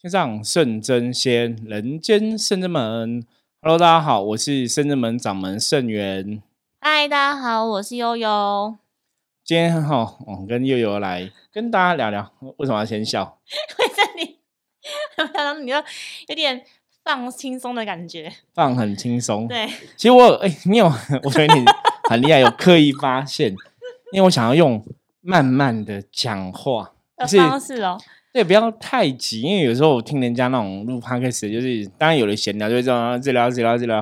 天上圣真仙，人间圣真门。Hello，大家好，我是圣真门掌门圣元。嗨，大家好，我是悠悠。今天哈，我跟悠悠来跟大家聊聊，为什么要先笑？为什么你？你就有点放轻松的感觉，放很轻松。对，其实我哎，你有，我觉得你很厉害，有刻意发现，因为我想要用慢慢的讲话 的方式哦。对，不要太急，因为有时候我听人家那种录 podcast，就是当然有的闲聊就会这样，这聊这聊这聊，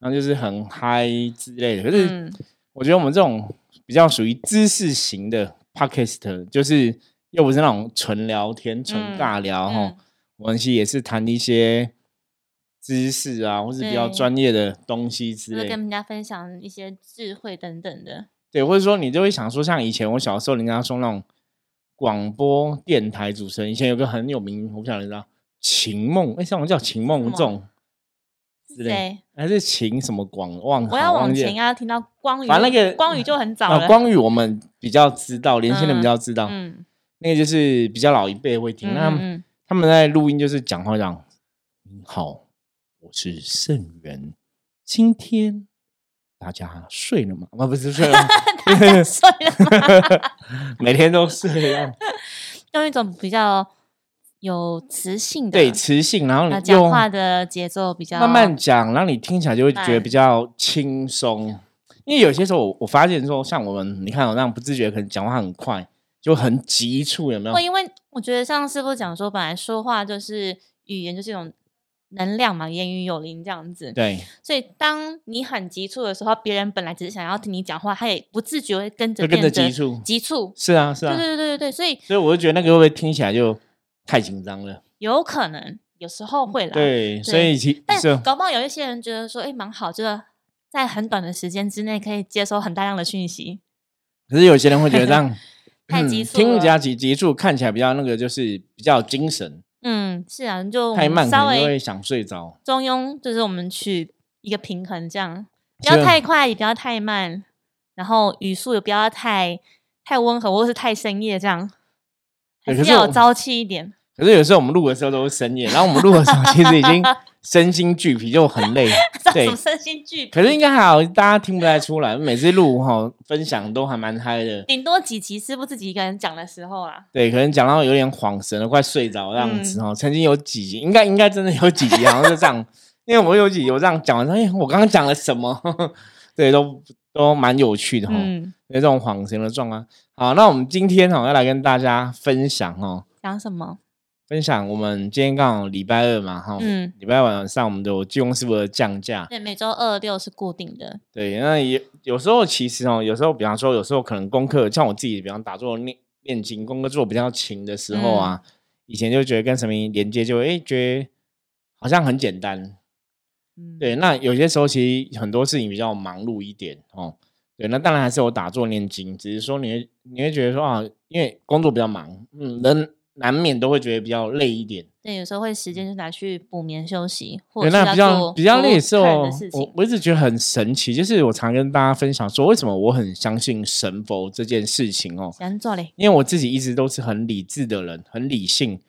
然后就是很嗨之类的。可是我觉得我们这种比较属于知识型的 podcast，就是又不是那种纯聊天、纯尬聊哈。我们其实也是谈一些知识啊，或是比较专业的东西之类，跟人家分享一些智慧等等的。对，或者说你就会想说，像以前我小时候，人家说那种。广播电台主持人以前有个很有名，我不晓得你知道秦梦，哎，像我叫秦梦仲，对，还是秦什么广忘？我要往前啊，听到光宇，反正那个光宇就很早了。光宇我们比较知道，年轻人比较知道，嗯，那个就是比较老一辈会听。那他们在录音就是讲话讲，你好，我是盛元，今天。大家睡了吗？啊，不是睡了，睡了吗？每天都睡啊。用一种比较有磁性的，对磁性，然后你讲话的节奏比较慢慢讲，让你听起来就会觉得比较轻松。因为有些时候我我发现说，像我们你看我那样不自觉，可能讲话很快，就很急促，有没有？因为我觉得像师傅讲说，本来说话就是语言，就是一种。能量嘛，言语有灵这样子。对，所以当你很急促的时候，别人本来只是想要听你讲话，他也不自觉会跟着跟着急促。急促是啊，是啊，对对对对对，所以所以我就觉得那个会不会听起来就太紧张了？有可能，有时候会啦。对，所以其但搞不好有一些人觉得说，哎，蛮好，就是在很短的时间之内可以接收很大量的讯息。可是有些人会觉得这样 太急促，听起来急急促，看起来比较那个，就是比较精神。嗯，是啊，就太慢稍微会想睡着。中庸就是我们取一个平衡，这样不要太快，也不要太慢，然后语速也不要太太温和，或者是太深夜，这样还是要有朝气一点。可是有时候我们录的时候都是深夜，然后我们录的时候 其实已经身心俱疲，就很累。对，身心俱疲。可是应该还好，大家听不太出来。每次录哈分享都还蛮嗨的。顶多几期是不自己一个人讲的时候啦。对，可能讲到有点恍神了，快睡着这样子哈。曾经有几集，应该应该真的有几集，好像是这样。因为我有几有这样讲完，哎，我刚刚讲了什么？对，都都蛮有趣的哈。嗯。有这种恍神的状况。好，那我们今天哈要来跟大家分享哦。讲什么？分享我们今天刚好礼拜二嘛，哈，嗯，礼拜晚上我们有技工师傅的降价，对，每周二六是固定的，对，那也有时候其实哦，有时候比方说，有时候可能功课像我自己，比方打坐练练经，功课做比较勤的时候啊，以前就觉得跟神明连接就哎觉得好像很简单，嗯，对，那有些时候其实很多事情比较忙碌一点哦，对，那当然还是有打坐念经，只是说你会你会觉得说啊，因为工作比较忙，嗯，人。难免都会觉得比较累一点，对，有时候会时间就拿去补眠休息，或者那比较比较累的时候，我我一直觉得很神奇，就是我常跟大家分享说，为什么我很相信神佛这件事情哦。想做嘞，因为我自己一直都是很理智的人，很理性。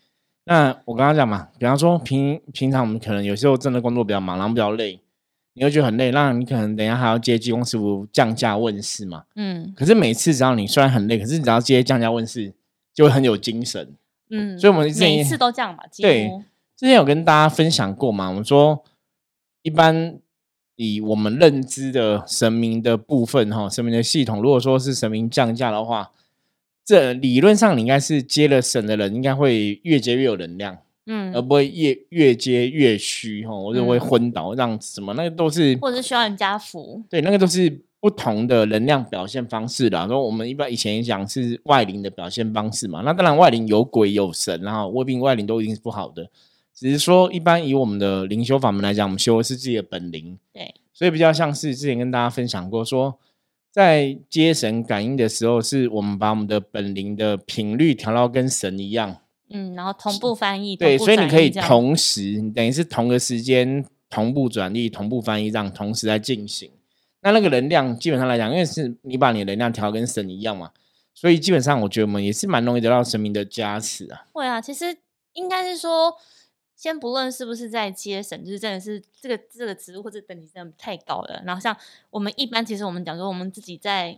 那我刚刚讲嘛，比方说平平常我们可能有时候真的工作比较忙，然后比较累，你会觉得很累，那你可能等下还要接济公师傅降价问世嘛，嗯。可是每次只要你虽然很累，可是你只要接降价问世，就会很有精神。嗯，所以我们每一次都这样吧。对，之前有跟大家分享过嘛。我们说，一般以我们认知的神明的部分哈，神明的系统，如果说是神明降价的话，这理论上你应该是接了神的人，应该会越接越有能量，嗯，而不会越越接越虚哈，或者会昏倒，让什么那个都是，或者是需要人家扶，对，那个都是。不同的能量表现方式啦，说我们一般以前讲是外灵的表现方式嘛，那当然外灵有鬼有神，然后未必外灵都一定是不好的，只是说一般以我们的灵修法门来讲，我们修的是自己的本灵，对，所以比较像是之前跟大家分享过，说在接神感应的时候，是我们把我们的本灵的频率调到跟神一样，嗯，然后同步翻译，对，所以你可以同时，等于是同个时间同步转译、同步翻译，这样同时在进行。那那个能量基本上来讲，因为是你把你的能量调跟神一样嘛，所以基本上我觉得我们也是蛮容易得到神明的加持啊。会啊，其实应该是说，先不论是不是在接神，就是真的是这个这个职务或者等级真的太高了。然后像我们一般，其实我们讲说，我们自己在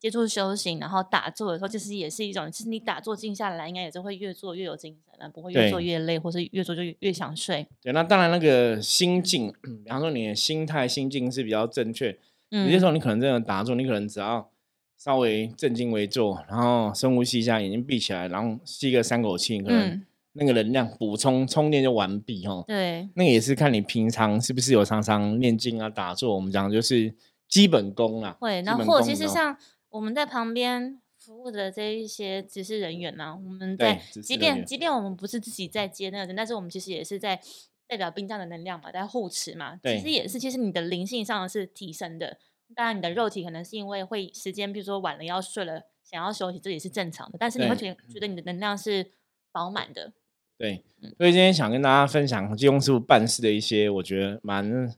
接触修行，然后打坐的时候，其实也是一种，其实你打坐静下来，应该也是会越做越有精神，不会越做越累，或是越做就越想睡。对，那当然那个心境，比方说你的心态、心境是比较正确。有些时候你可能真的打坐，你可能只要稍微正襟危坐，然后深呼吸一下，眼睛闭起来，然后吸个三口气，可能。那个能量补充充电就完毕哦，对，那也是看你平常是不是有常常念经啊、打坐，我们讲就是基本功啦。会，那或者其实像我们在旁边服务的这一些指示人员呢，我们在即便即便我们不是自己在接那个人，但是我们其实也是在代表兵将的能量嘛，在护持嘛，其实也是，其实你的灵性上是提升的。当然，你的肉体可能是因为会时间，比如说晚了要睡了，想要休息，这也是正常的。但是你会觉觉得你的能量是饱满的。对，所以今天想跟大家分享金庸师傅办事的一些我觉得蛮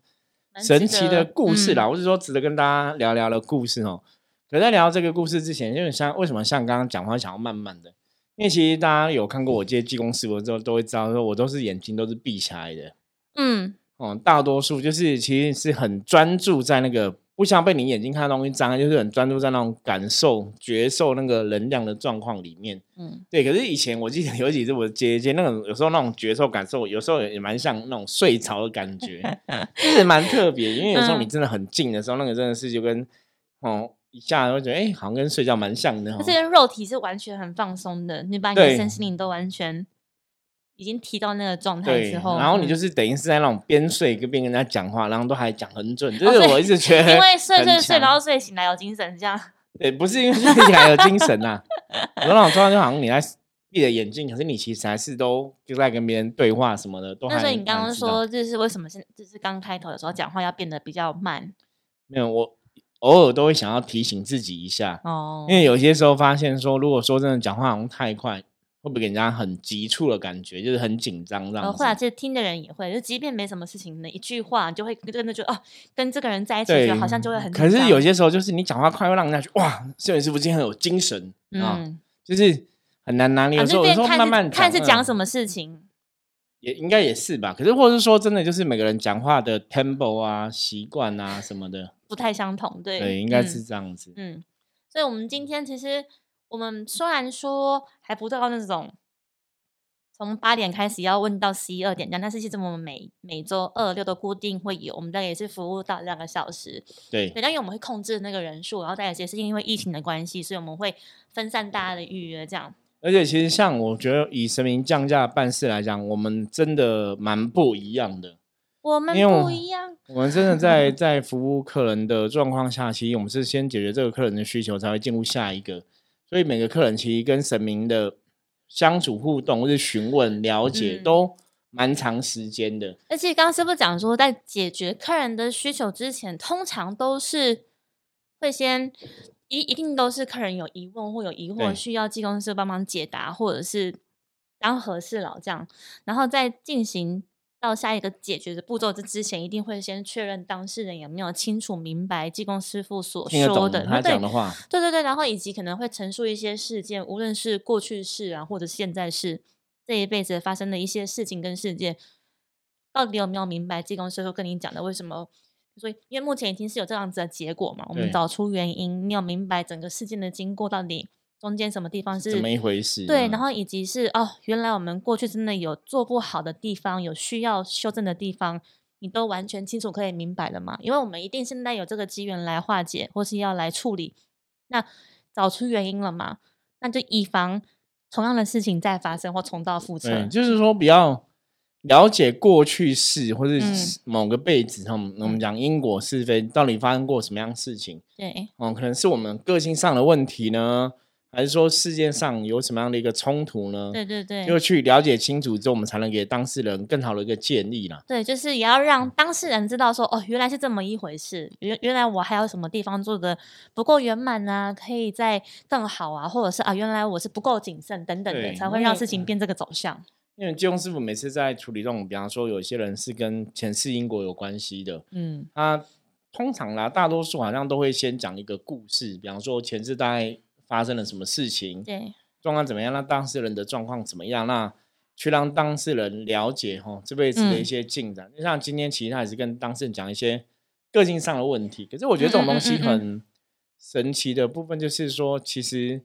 神奇的故事啦，我是说值得跟大家聊聊的故事哦。可在聊这个故事之前，因为像为什么像刚刚讲话想要慢慢的？因为其实大家有看过我接济公师傅之后，都会知道说我都是眼睛都是闭起来的。嗯，哦，大多数就是其实是很专注在那个。不想被你眼睛看的东西脏，就是很专注在那种感受、觉受那个能量的状况里面。嗯，对。可是以前我记得有几次我接接那种，有时候那种觉受感受，有时候也蛮像那种睡着的感觉，就是蛮特别。因为有时候你真的很近的时候，那个真的是就跟哦一下会觉得哎，好像跟睡觉蛮像的。这些肉体是完全很放松的，你把你的身心灵都完全。已经提到那个状态之后，然后你就是等于是在那种边睡跟边跟人家讲话，然后都还讲很准，就是我一直觉得，因为睡睡睡，然后睡醒来有精神，这样。对，不是因为睡醒来有精神呐，有那种状态就好像你在闭着眼睛，可是你其实还是都就在跟别人对话什么的。那所以你刚刚说，就是为什么现就是刚开头的时候讲话要变得比较慢？没有，我偶尔都会想要提醒自己一下哦，因为有些时候发现说，如果说真的讲话好像太快。会不会给人家很急促的感觉，就是很紧张这样？会啊，其实听的人也会，就即便没什么事情，那一句话就会真的就哦，跟这个人在一起，好像就会很。可是有些时候，就是你讲话快，会让人家觉得哇，摄影师傅今天很有精神啊，就是很难拿捏。有时候有时候慢慢看是讲什么事情，也应该也是吧。可是或者是说，真的就是每个人讲话的 tempo 啊、习惯啊什么的不太相同，对对，应该是这样子。嗯，所以我们今天其实。我们虽然说还不到那种从八点开始要问到十一二点这样，但是其实我们每每周二六都固定会有，我们大概也是服务到两个小时。对，对，但因为我们会控制那个人数，然后大家也是因为疫情的关系，所以我们会分散大家的预约这样。而且其实像我觉得以神明降价办事来讲，我们真的蛮不一样的。我们不一样，我们真的在在服务客人的状况下，其实我们是先解决这个客人的需求，才会进入下一个。所以每个客人其实跟神明的相处互动，或是询问了解，都蛮长时间的。而且刚刚师傅讲说，在解决客人的需求之前，通常都是会先一一定都是客人有疑问或有疑惑，需要技工师帮忙解答，或者是当和事佬这样，然后再进行。到下一个解决的步骤这之前，一定会先确认当事人有没有清楚明白技工师傅所说的他讲的话。对对对，然后以及可能会陈述一些事件，无论是过去式啊，或者现在是这一辈子发生的一些事情跟事件，到底有没有明白技工师傅跟你讲的为什么？所以，因为目前已经是有这样子的结果嘛，我们找出原因，你有明白整个事件的经过到底。中间什么地方是怎么一回事？对，然后以及是哦，原来我们过去真的有做不好的地方，有需要修正的地方，你都完全清楚可以明白了嘛？因为我们一定现在有这个机缘来化解，或是要来处理，那找出原因了嘛？那就以防同样的事情再发生或重蹈覆辙。就是说比较了解过去式，或是某个辈子，我们我们讲因果是非，到底发生过什么样事情？对，哦，可能是我们个性上的问题呢？还是说世界上有什么样的一个冲突呢？对对对，就去了解清楚之后，我们才能给当事人更好的一个建议啦。对，就是也要让当事人知道说，哦，原来是这么一回事，原原来我还有什么地方做的不够圆满啊，可以再更好啊，或者是啊，原来我是不够谨慎等等的，才会让事情变这个走向。因为金庸师傅每次在处理这种，比方说有些人是跟前世因果有关系的，嗯，他通常啦，大多数好像都会先讲一个故事，比方说前世大概。发生了什么事情？对，状况怎么样？那当事人的状况怎么样？那去让当事人了解哈这辈子的一些进展。就像今天其实他也是跟当事人讲一些个性上的问题，可是我觉得这种东西很神奇的部分就是说，其实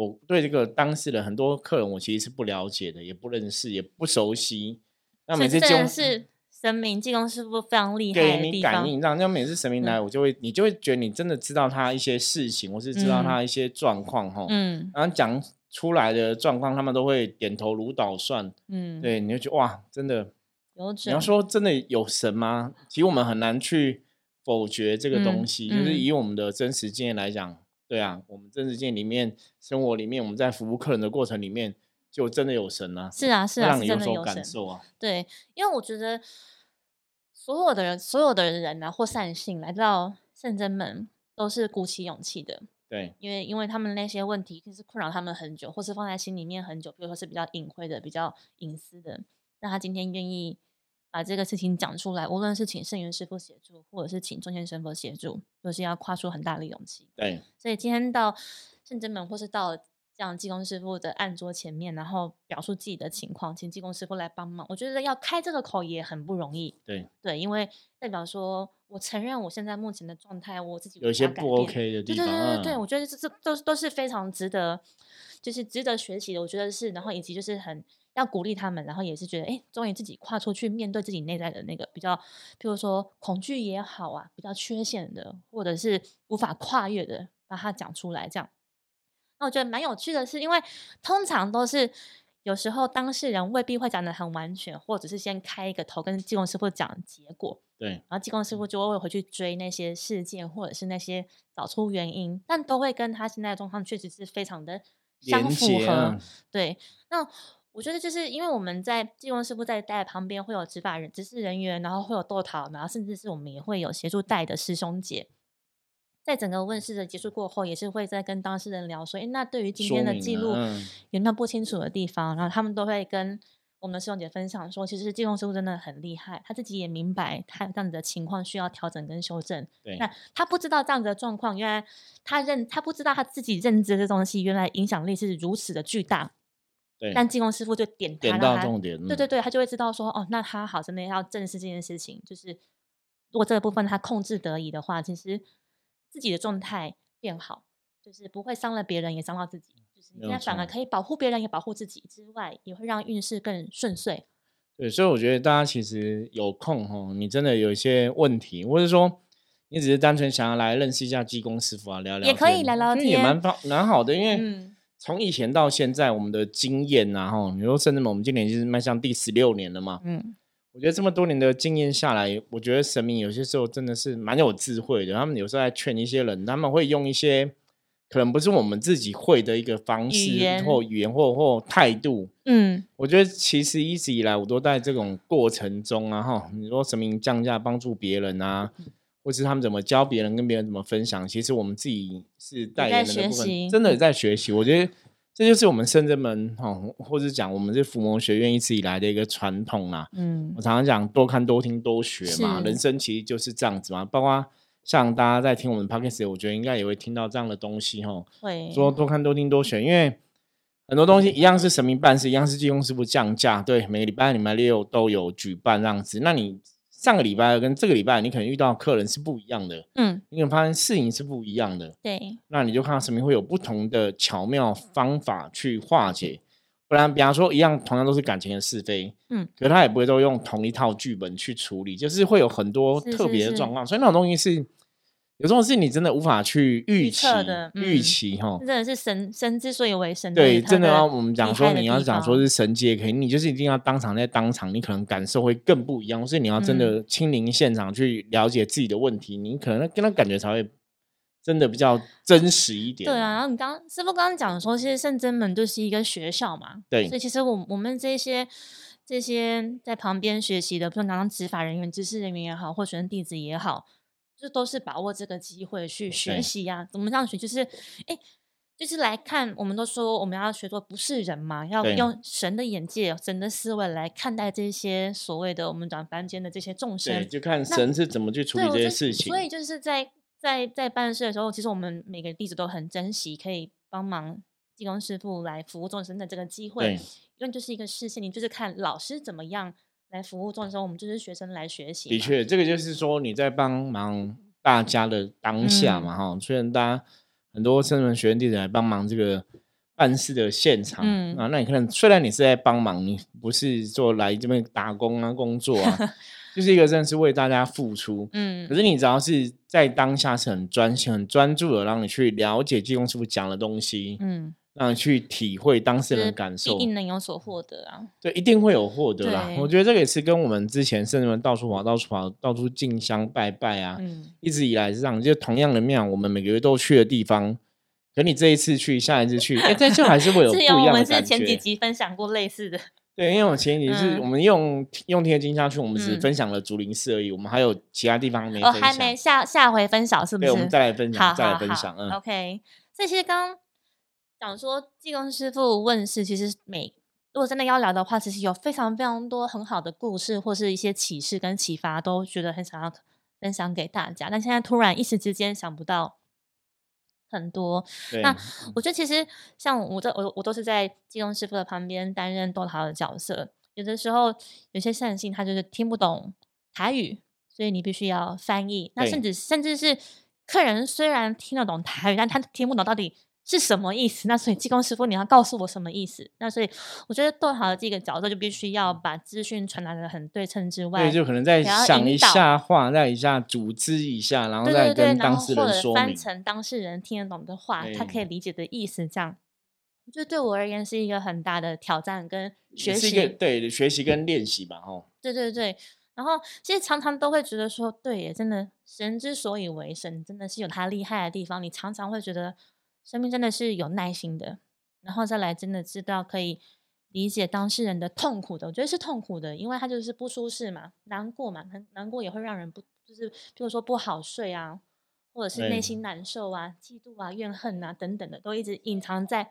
我对这个当事人很多客人我其实是不了解的，也不认识，也不熟悉。那每次就是神明济公师傅非常厉害给你感应，让那每次神明来，我就会你就会觉得你真的知道他一些事情，或是知道他一些状况哈。嗯，然后讲出来的状况，他们都会点头如捣蒜。嗯，对，你就觉得哇，真的有你要说真的有神吗？其实我们很难去否决这个东西，就是以我们的真实经验来讲，对啊，我们真实经验里面，生活里面，我们在服务客人的过程里面。就真的有神啊！是啊，是啊，是真的有神。对，因为我觉得所有的人，所有的人啊，或善性来到圣真门，都是鼓起勇气的。对，因为因为他们那些问题，就是困扰他们很久，或是放在心里面很久，比如说是比较隐晦的、比较隐私的。那他今天愿意把这个事情讲出来，无论是请圣元师傅协助，或者是请中间神佛协助，都是要跨出很大的勇气。对，所以今天到圣真门，或是到。这样技工师傅的案桌前面，然后表述自己的情况，请技工师傅来帮忙。我觉得要开这个口也很不容易。对对，因为代表说我承认我现在目前的状态，我自己有些不 OK 的地方。对对对对，我觉得这这都都是非常值得，就是值得学习的。我觉得是，然后以及就是很要鼓励他们，然后也是觉得，哎，终于自己跨出去面对自己内在的那个比较，譬如说恐惧也好啊，比较缺陷的，或者是无法跨越的，把它讲出来，这样。那我觉得蛮有趣的是，因为通常都是有时候当事人未必会讲的很完全，或者是先开一个头跟技工师傅讲结果，对，然后技工师傅就会回去追那些事件，或者是那些找出原因，但都会跟他现在的状况确实是非常的相符合。对，那我觉得就是因为我们在技工师傅在带旁边会有执法人、执事人员，然后会有逗桃，然后甚至是我们也会有协助带的师兄姐。在整个问世的结束过后，也是会再跟当事人聊说：“哎，那对于今天的记录有没有不清楚的地方？”然后他们都会跟我们的师兄姐分享说：“其实技工师傅真的很厉害，他自己也明白他这样子的情况需要调整跟修正。那他不知道这样子的状况，原来他认他不知道他自己认知的东西，原来影响力是如此的巨大。对，但技工师傅就点点到重点，对对对，他就会知道说：哦，那他好，真的要正视这件事情。就是如果这个部分他控制得宜的话，其实。”自己的状态变好，就是不会伤了别人，也伤到自己。就是现在反而可以保护别人，也保护自己之外，也会让运势更顺遂。对，所以我觉得大家其实有空哈，你真的有一些问题，或者说你只是单纯想要来认识一下技工师傅啊，聊聊也可以聊聊天，也蛮方蛮好的。因为从以前到现在，我们的经验啊，哈，你说甚至我们今年就是迈向第十六年了嘛，嗯。我觉得这么多年的经验下来，我觉得神明有些时候真的是蛮有智慧的。他们有时候在劝一些人，他们会用一些可能不是我们自己会的一个方式或语言或或态度。嗯，我觉得其实一直以来我都在这种过程中啊，哈，你说神明降价帮助别人啊，或是他们怎么教别人跟别人怎么分享，其实我们自己是代言人的部分，真的在学习。我觉得。这就是我们深圳门哈，或者讲我们是伏魔学院一直以来的一个传统啦。嗯，我常常讲多看多听多学嘛，人生其实就是这样子嘛。包括像大家在听我们 podcast，我觉得应该也会听到这样的东西哈。会说多看多听多学，因为很多东西一样是神明办事，一样是技工师傅降价。对，每个礼拜礼拜六都有举办这样子，那你。上个礼拜跟这个礼拜，你可能遇到客人是不一样的，嗯，你可能发现事情是不一样的，对，那你就看到神明会有不同的巧妙方法去化解，不然，比方说一样，同样都是感情的是非，嗯，可他也不会都用同一套剧本去处理，就是会有很多特别的状况，所以那种东西是。有这种事，你真的无法去预期的，预期哈，真的是神神之所以为神。对，真的要我们讲说，你要讲说是神迹也可以，你就是一定要当场在当场，你可能感受会更不一样。所以你要真的亲临现场去了解自己的问题，你可能跟他感觉才会真的比较真实一点。对啊，然后你刚师傅刚刚讲说，其实圣真门就是一个学校嘛，对，所以其实我我们这些这些在旁边学习的，比如刚刚执法人员、知识人员也好，或学生弟子也好。就都是把握这个机会去学习呀，怎么样学？就是，哎，就是来看。我们都说我们要学做不是人嘛，要用神的眼界、神的思维来看待这些所谓的我们讲凡间的这些众生。就看神是怎么去处理这些事情。所以就是在在在办事的时候，其实我们每个弟子都很珍惜可以帮忙济公师傅来服务众生的这个机会。因为就是一个视线，你就是看老师怎么样来服务众生，我们就是学生来学习。的确，这个就是说你在帮忙大家的当下嘛，哈。虽然大家很多生人学院弟子来帮忙这个办事的现场啊，那你可能虽然你是在帮忙，你不是说来这边打工啊、工作啊。就是一个真的是为大家付出，嗯，可是你只要是在当下是很专心、很专注的，让你去了解济公师傅讲的东西，嗯，让你去体会当事人的感受，一定能有所获得啊。对，一定会有获得啦。我觉得这个也是跟我们之前甚至们到处跑、到处跑、到处进香拜拜啊，嗯一直以来是这样。就同样的庙，我们每个月都去的地方，可你这一次去，下一次去，哎，这就还是会有 不一样的感觉。我们是前几集分享过类似的。对，因为我前几是我们用用天津下去，我们只分享了竹林寺而已，我们还有其他地方没分享。哦，还没下下回分享是不是？对，我们再来分享，再来分享。嗯，OK。所以其实刚刚讲说济公师傅问世，其实每如果真的要聊的话，其实有非常非常多很好的故事，或是一些启示跟启发，都觉得很想要分享给大家。但现在突然一时之间想不到。很多，那我觉得其实像我这我我都是在技工师傅的旁边担任逗他的角色。有的时候有些善信他就是听不懂台语，所以你必须要翻译。那甚至甚至是客人虽然听得懂台语，但他听不懂到底。是什么意思？那所以技工师傅，你要告诉我什么意思？那所以我觉得做好的这个角色就必须要把资讯传达的很对称之外，对，就可能再想一下话，再一下组织一下，然后再跟当事人说翻成当事人听得懂的话，他可以理解的意思。这样，我觉得对我而言是一个很大的挑战跟学习，对，学习跟练习吧，吼。对对对，然后其实常常都会觉得说，对，耶，真的神之所以为神，真的是有他厉害的地方。你常常会觉得。生命真的是有耐心的，然后再来真的知道可以理解当事人的痛苦的，我觉得是痛苦的，因为他就是不舒适嘛，难过嘛，很难过也会让人不就是，比如说不好睡啊，或者是内心难受啊、嫉妒啊、怨恨啊等等的，都一直隐藏在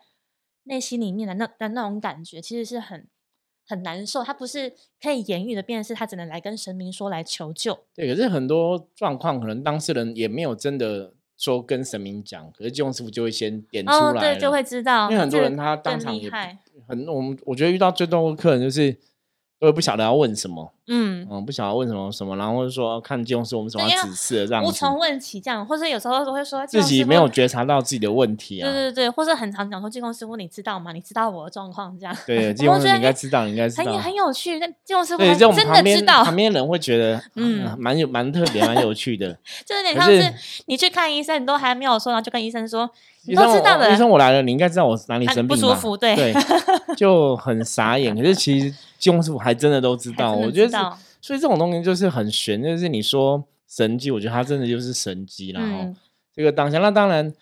内心里面的那的那种感觉，其实是很很难受。他不是可以言语的，变是他只能来跟神明说来求救。对，可是很多状况可能当事人也没有真的。说跟神明讲，可是金庸师傅就会先点出来，对，就会知道。因为很多人他当场也很，我们我觉得遇到最多的客人就是。我也不晓得要问什么，嗯嗯，不晓得问什么什么，然后或者说看金融师我们什么指示这样无从问起这样，或者有时候都会说自己没有觉察到自己的问题啊，对对对，或是很常讲说金融师傅你知道吗？你知道我的状况这样，对，金融师傅应该知道，应该知道，很很有趣，但金融师傅真的知道，旁边人会觉得 嗯蛮有蛮特别蛮有趣的，就是你像是你去看医生，你都还没有说，然后就跟医生说。你都知道的，医生我来了，你应该知道我哪里生病不舒服，对对，就很傻眼。可是其实金庸师傅还真的都知道，我觉得，所以这种东西就是很玄，就是你说神机，我觉得它真的就是神机然后这个当下，那当然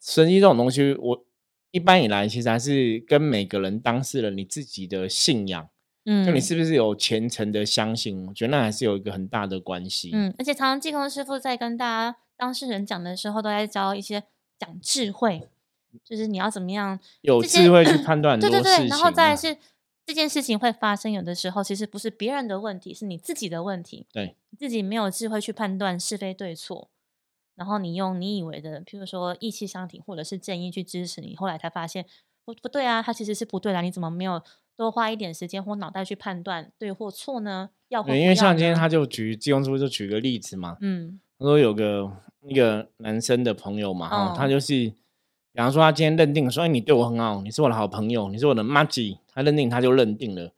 神机这种东西，我一般以来其实还是跟每个人当事人你自己的信仰，嗯，就你是不是有虔诚的相信，我觉得那还是有一个很大的关系。嗯，而且常常济公师傅在跟大家当事人讲的时候，都在教一些。讲智慧，就是你要怎么样有智慧去判断。对对对，然后再是这件事情会发生，有的时候其实不是别人的问题，是你自己的问题。对，自己没有智慧去判断是非对错，然后你用你以为的，譬如说意气相挺或者是正义去支持你，后来才发现不不对啊，他其实是不对的。你怎么没有多花一点时间或脑袋去判断对或错呢？要因为像今天他就举金庸师傅就举个例子嘛，嗯，他说有个。一个男生的朋友嘛，哈，他就是，比方说他今天认定说，哎，你对我很好，你是我的好朋友，你是我的 m a g i 他认定他就认定了。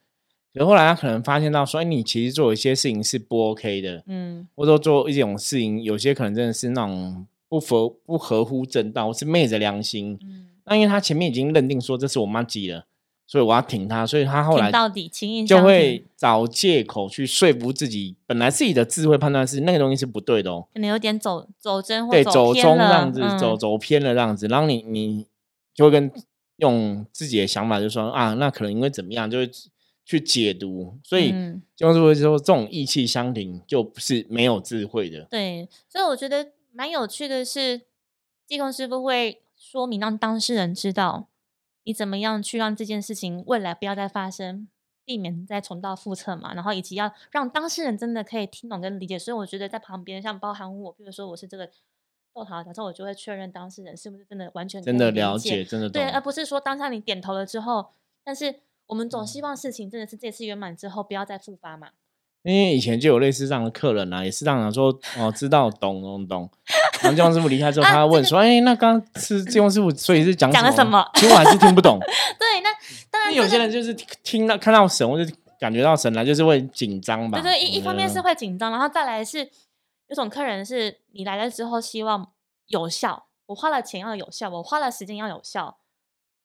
可后来他可能发现到说，哎，你其实做一些事情是不 OK 的，嗯，或者说做一种事情，有些可能真的是那种不符不合乎正道，是昧着良心。嗯，那因为他前面已经认定说这是我 m a g i 了。所以我要挺他，所以他后来到底就会找借口去说服自己，本来自己的智慧判断是那个东西是不对的哦，可能有点走走真，对，走中这样子，走走偏了这样子，然后你你就会跟用自己的想法就说啊，那可能因为怎么样，就会去解读，所以就是会说这种意气相挺就不是没有智慧的。对，所以我觉得蛮有趣的是，济公师傅会说明让当事人知道。你怎么样去让这件事情未来不要再发生，避免再重蹈覆辙嘛？然后以及要让当事人真的可以听懂跟理解。所以我觉得在旁边，像包含我，比如说我是这个豆桃，假设我就会确认当事人是不是真的完全真的了解，真的对，而不是说当下你点头了之后，但是我们总希望事情真的是这次圆满之后不要再复发嘛。因为以前就有类似这样的客人啊，也是这样说哦，知道懂懂懂。然后金光师傅离开之后，他问说：“哎，那刚是金光师傅，所以是讲讲了什么？其实我还是听不懂。对，那当然有些人就是听到看到神，或者感觉到神来，就是会紧张吧。对对，一一方面是会紧张，然后再来是有种客人是你来了之后希望有效，我花了钱要有效，我花了时间要有效，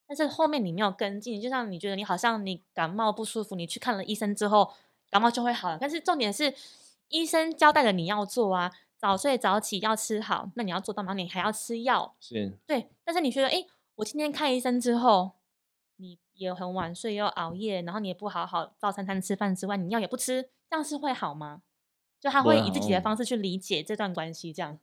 但是后面你没有跟进，就像你觉得你好像你感冒不舒服，你去看了医生之后。感冒就会好了，但是重点是医生交代了你要做啊，早睡早起要吃好，那你要做到吗？你还要吃药，是对。但是你觉得，哎，我今天看医生之后，你也很晚睡又熬夜，然后你也不好好照三餐吃饭之外，你药也不吃，这样是会好吗？就他会以自己的方式去理解这段关系，这样。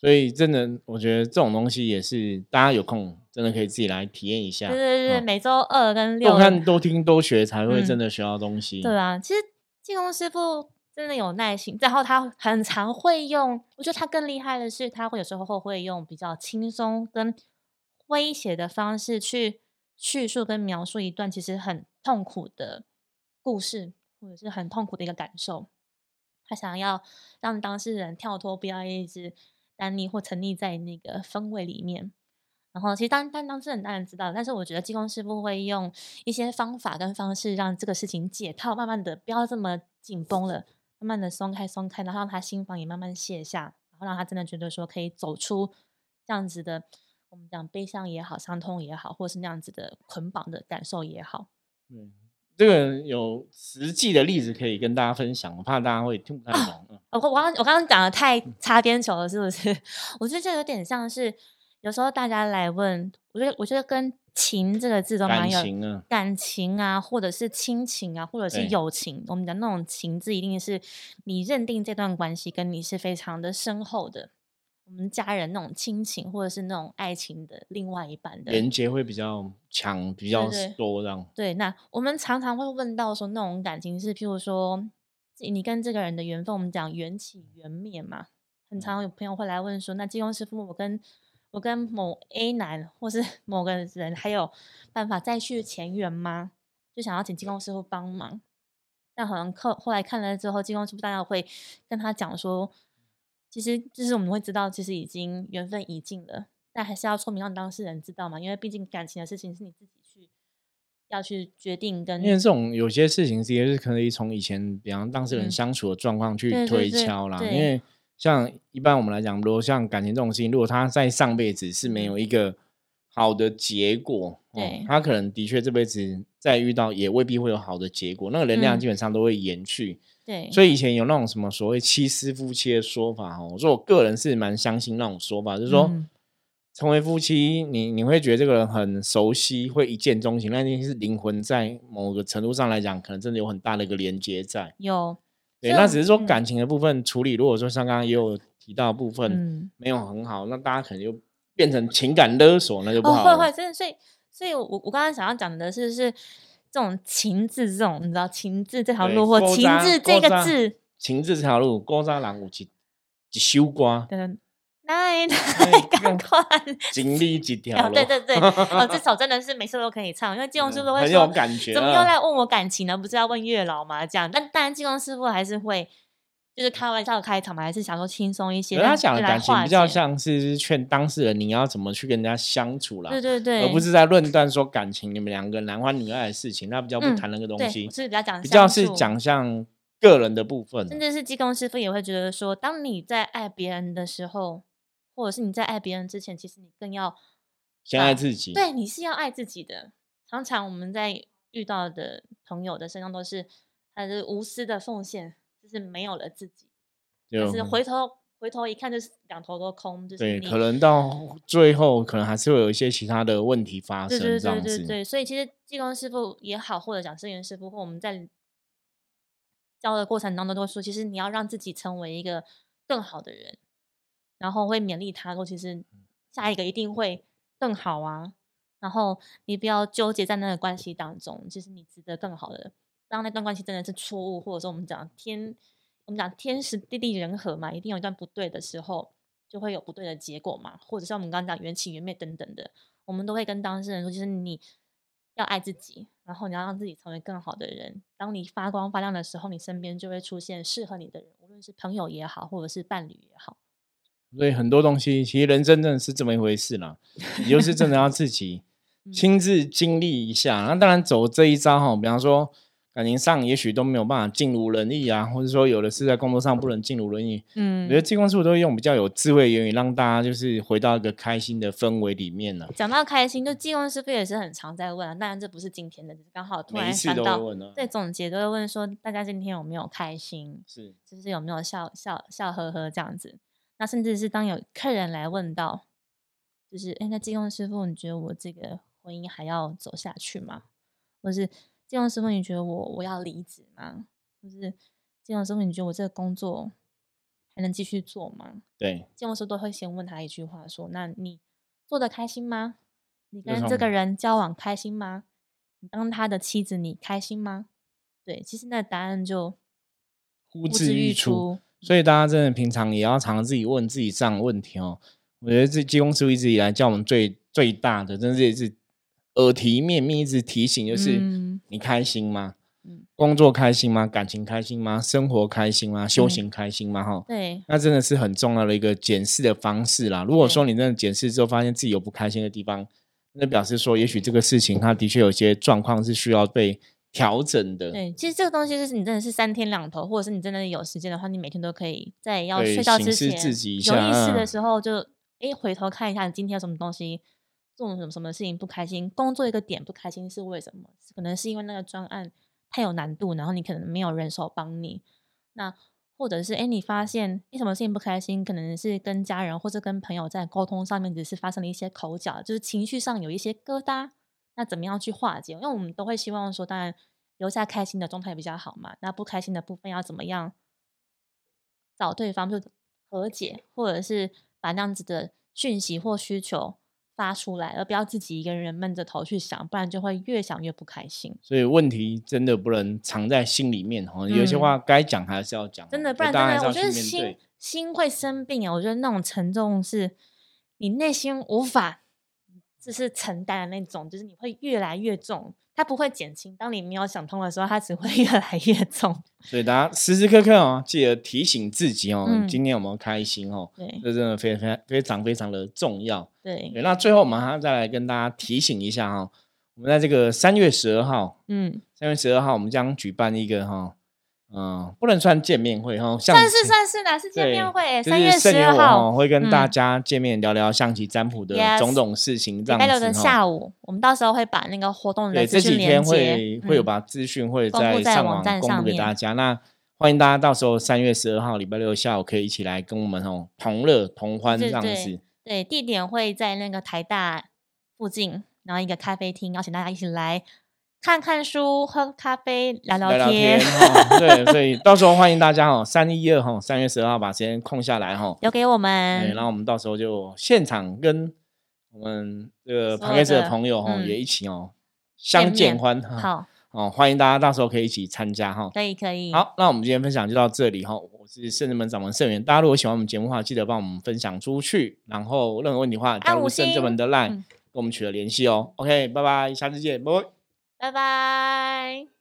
所以真的，我觉得这种东西也是大家有空真的可以自己来体验一下。对对对，每周二跟六多看多听多学才会真的学到东西。对啊，其实技工师傅真的有耐心，然后他很常会用。我觉得他更厉害的是，他会有时候会用比较轻松跟诙谐的方式去叙述跟描述一段其实很痛苦的故事，或者是很痛苦的一个感受。他想要让当事人跳脱，不要一直。单立或沉溺在那个氛围里面，然后其实当当当事人当然知道，但是我觉得技工师傅会用一些方法跟方式让这个事情解套，慢慢的不要这么紧绷了，慢慢的松开松开，然后让他心房也慢慢卸下，然后让他真的觉得说可以走出这样子的，我们讲悲伤也好，伤痛也好，或是那样子的捆绑的感受也好，嗯。这个有实际的例子可以跟大家分享，我怕大家会听不太懂。我我刚我刚刚讲的太擦边球了，是不是？我觉得这有点像是有时候大家来问，我觉得我觉得跟情这个字都蛮有感情啊，或者是亲情啊，或者是友情。我们讲那种情字，一定是你认定这段关系跟你是非常的深厚的。我们家人那种亲情，或者是那种爱情的另外一半的连接会比较强，比较多这样。对，那我们常常会问到说，那种感情是，譬如说，你跟这个人的缘分，我们讲缘起缘灭嘛。很常有朋友会来问说，那金庸师傅，我跟我跟某 A 男或是 某个人还有办法再续前缘吗？就想要请金庸师傅帮忙。但好像后后来看了之后，金庸师傅大家会跟他讲说。其实就是我们会知道，其实已经缘分已尽了，但还是要说明让当事人知道嘛，因为毕竟感情的事情是你自己去要去决定跟。因为这种有些事情，其实是可以从以前，比方当事人相处的状况去推敲啦。因为像一般我们来讲，如果像感情这种事情，如果他在上辈子是没有一个好的结果，对，他可能的确这辈子再遇到也未必会有好的结果，那个能量基本上都会延续。对，所以以前有那种什么所谓七师夫妻的说法哦，我说我个人是蛮相信那种说法，就是说成为夫妻，你你会觉得这个人很熟悉，会一见钟情，那一定是灵魂在某个程度上来讲，可能真的有很大的一个连接在。有，对，那只是说感情的部分处理，如果说像刚刚也有提到部分没有很好，那大家可能就变成情感勒索，那就不好。会会，真的，所以所以我我刚刚想要讲的是是。这种情字，这种你知道情字这条路，或情字这个字，情字这条路，高渣人有一一首歌，来来赶快，经历几条路，对对对，哦，这首真的是每次都可以唱，因为技工师傅会说，怎么又来问我感情呢？不是要问月老吗？这样，但当然技工师傅还是会。就是开玩笑的开场嘛，还是想说轻松一些？他讲的感情比较像是劝当事人你要怎么去跟人家相处啦，对对对，而不是在论断说感情你们两个男欢女爱的事情，那比较不谈那个东西，是比较讲比较是讲像个人的部分。甚至是技工师傅也会觉得说，当你在爱别人的时候，或者是你在爱别人之前，其实你更要先爱自己。对，你是要爱自己的。常常我们在遇到的朋友的身上都是他是无私的奉献。是没有了自己，就是回头回头一看，就是两头都空。就是对，可能到最后，可能还是会有一些其他的问题发生。对对对对对，所以其实技工师傅也好，或者讲生源师傅，或我们在教的过程当中都会说，其实你要让自己成为一个更好的人，然后会勉励他说，其实下一个一定会更好啊。然后你不要纠结在那个关系当中，其实你值得更好的。当那段关系真的是错误，或者说我们讲天，我们讲天时地利人和嘛，一定有一段不对的时候，就会有不对的结果嘛。或者像我们刚刚讲缘起缘灭等等的，我们都会跟当事人说，就是你要爱自己，然后你要让自己成为更好的人。当你发光发亮的时候，你身边就会出现适合你的人，无论是朋友也好，或者是伴侣也好。所以很多东西，其实人真正是这么一回事啦。你就是真的要自己亲自经历一下。那当然走这一招哈，比方说。感情上也许都没有办法尽如人意啊，或者说有的是在工作上不能尽如人意。嗯，我觉得技工师傅都会用比较有智慧的言语，让大家就是回到一个开心的氛围里面呢。讲到开心，就技工师傅也是很常在问啊。当然这不是今天的，刚好突然想到，对总结都会问说，大家今天有没有开心？是，就是有没有笑笑笑呵呵这样子。那甚至是当有客人来问到，就是哎，那技工师傅，你觉得我这个婚姻还要走下去吗？或是？金融师傅，你觉得我我要离职吗？就是金融师傅，你觉得我这个工作还能继续做吗？对，金融师傅都会先问他一句话，说：“那你做的开心吗？你跟这个人交往开心吗？你当他的妻子，你开心吗？”对，其实那答案就呼之欲出。所以大家真的平常也要常常自己问自己这样的问题哦。我觉得这金融师傅一直以来叫我们最最大的，真的也是。耳提面命一直提醒，就是你开心吗？工作开心吗？感情开心吗？生活开心吗？修行开心吗？哈，对，那真的是很重要的一个检视的方式啦。如果说你真的检视之后，发现自己有不开心的地方，那表示说，也许这个事情它的确有些状况是需要被调整的。对，其实这个东西就是你真的是三天两头，或者是你真的有时间的话，你每天都可以在要睡觉之前有意识的时候，就哎回头看一下你今天有什么东西。做什么什么事情不开心？工作一个点不开心是为什么？可能是因为那个专案太有难度，然后你可能没有人手帮你。那或者是哎，你发现你什么事情不开心？可能是跟家人或者跟朋友在沟通上面只是发生了一些口角，就是情绪上有一些疙瘩。那怎么样去化解？因为我们都会希望说，当然留下开心的状态比较好嘛。那不开心的部分要怎么样找对方就和解，或者是把那样子的讯息或需求。发出来，而不要自己一个人闷着头去想，不然就会越想越不开心。所以问题真的不能藏在心里面哈，有些话该讲还是要讲。真的，不然真的，我觉得心心会生病啊。我觉得那种沉重是你内心无法就是承担的那种，就是你会越来越重。它不会减轻，当你没有想通的时候，它只会越来越重。所以大家时时刻刻哦，记得提醒自己哦，今天有没有开心哦？对，这真的非常非常非常的重要。对，那最后我们还要再来跟大家提醒一下哈，我们在这个三月十二号，嗯，三月十二号我们将举办一个哈。嗯，不能算见面会哈，算是算是的，是见面会。三月十二号会跟大家见面聊聊象棋占卜的种种事情。礼拜六的下午，我们到时候会把那个活动的这几天会，会有把资讯会在上网公布给大家。那欢迎大家到时候三月十二号礼拜六下午可以一起来跟我们哦同乐同欢这样子。对，地点会在那个台大附近，然后一个咖啡厅，邀请大家一起来。看看书，喝咖啡，聊聊天。对，所以到时候欢迎大家哦，三一二哈，三月十二号把时间空下来哈，留给我们。对，然后我们到时候就现场跟我们这个旁边的朋友哈也一起哦相见欢。好，哦，欢迎大家到时候可以一起参加哈。可以，可以。好，那我们今天分享就到这里哈。我是圣人门掌门圣元，大家如果喜欢我们节目的话，记得帮我们分享出去。然后任何问题的话，加入圣人门的 line 跟我们取得联系哦。OK，拜拜，下次见，拜拜。拜拜。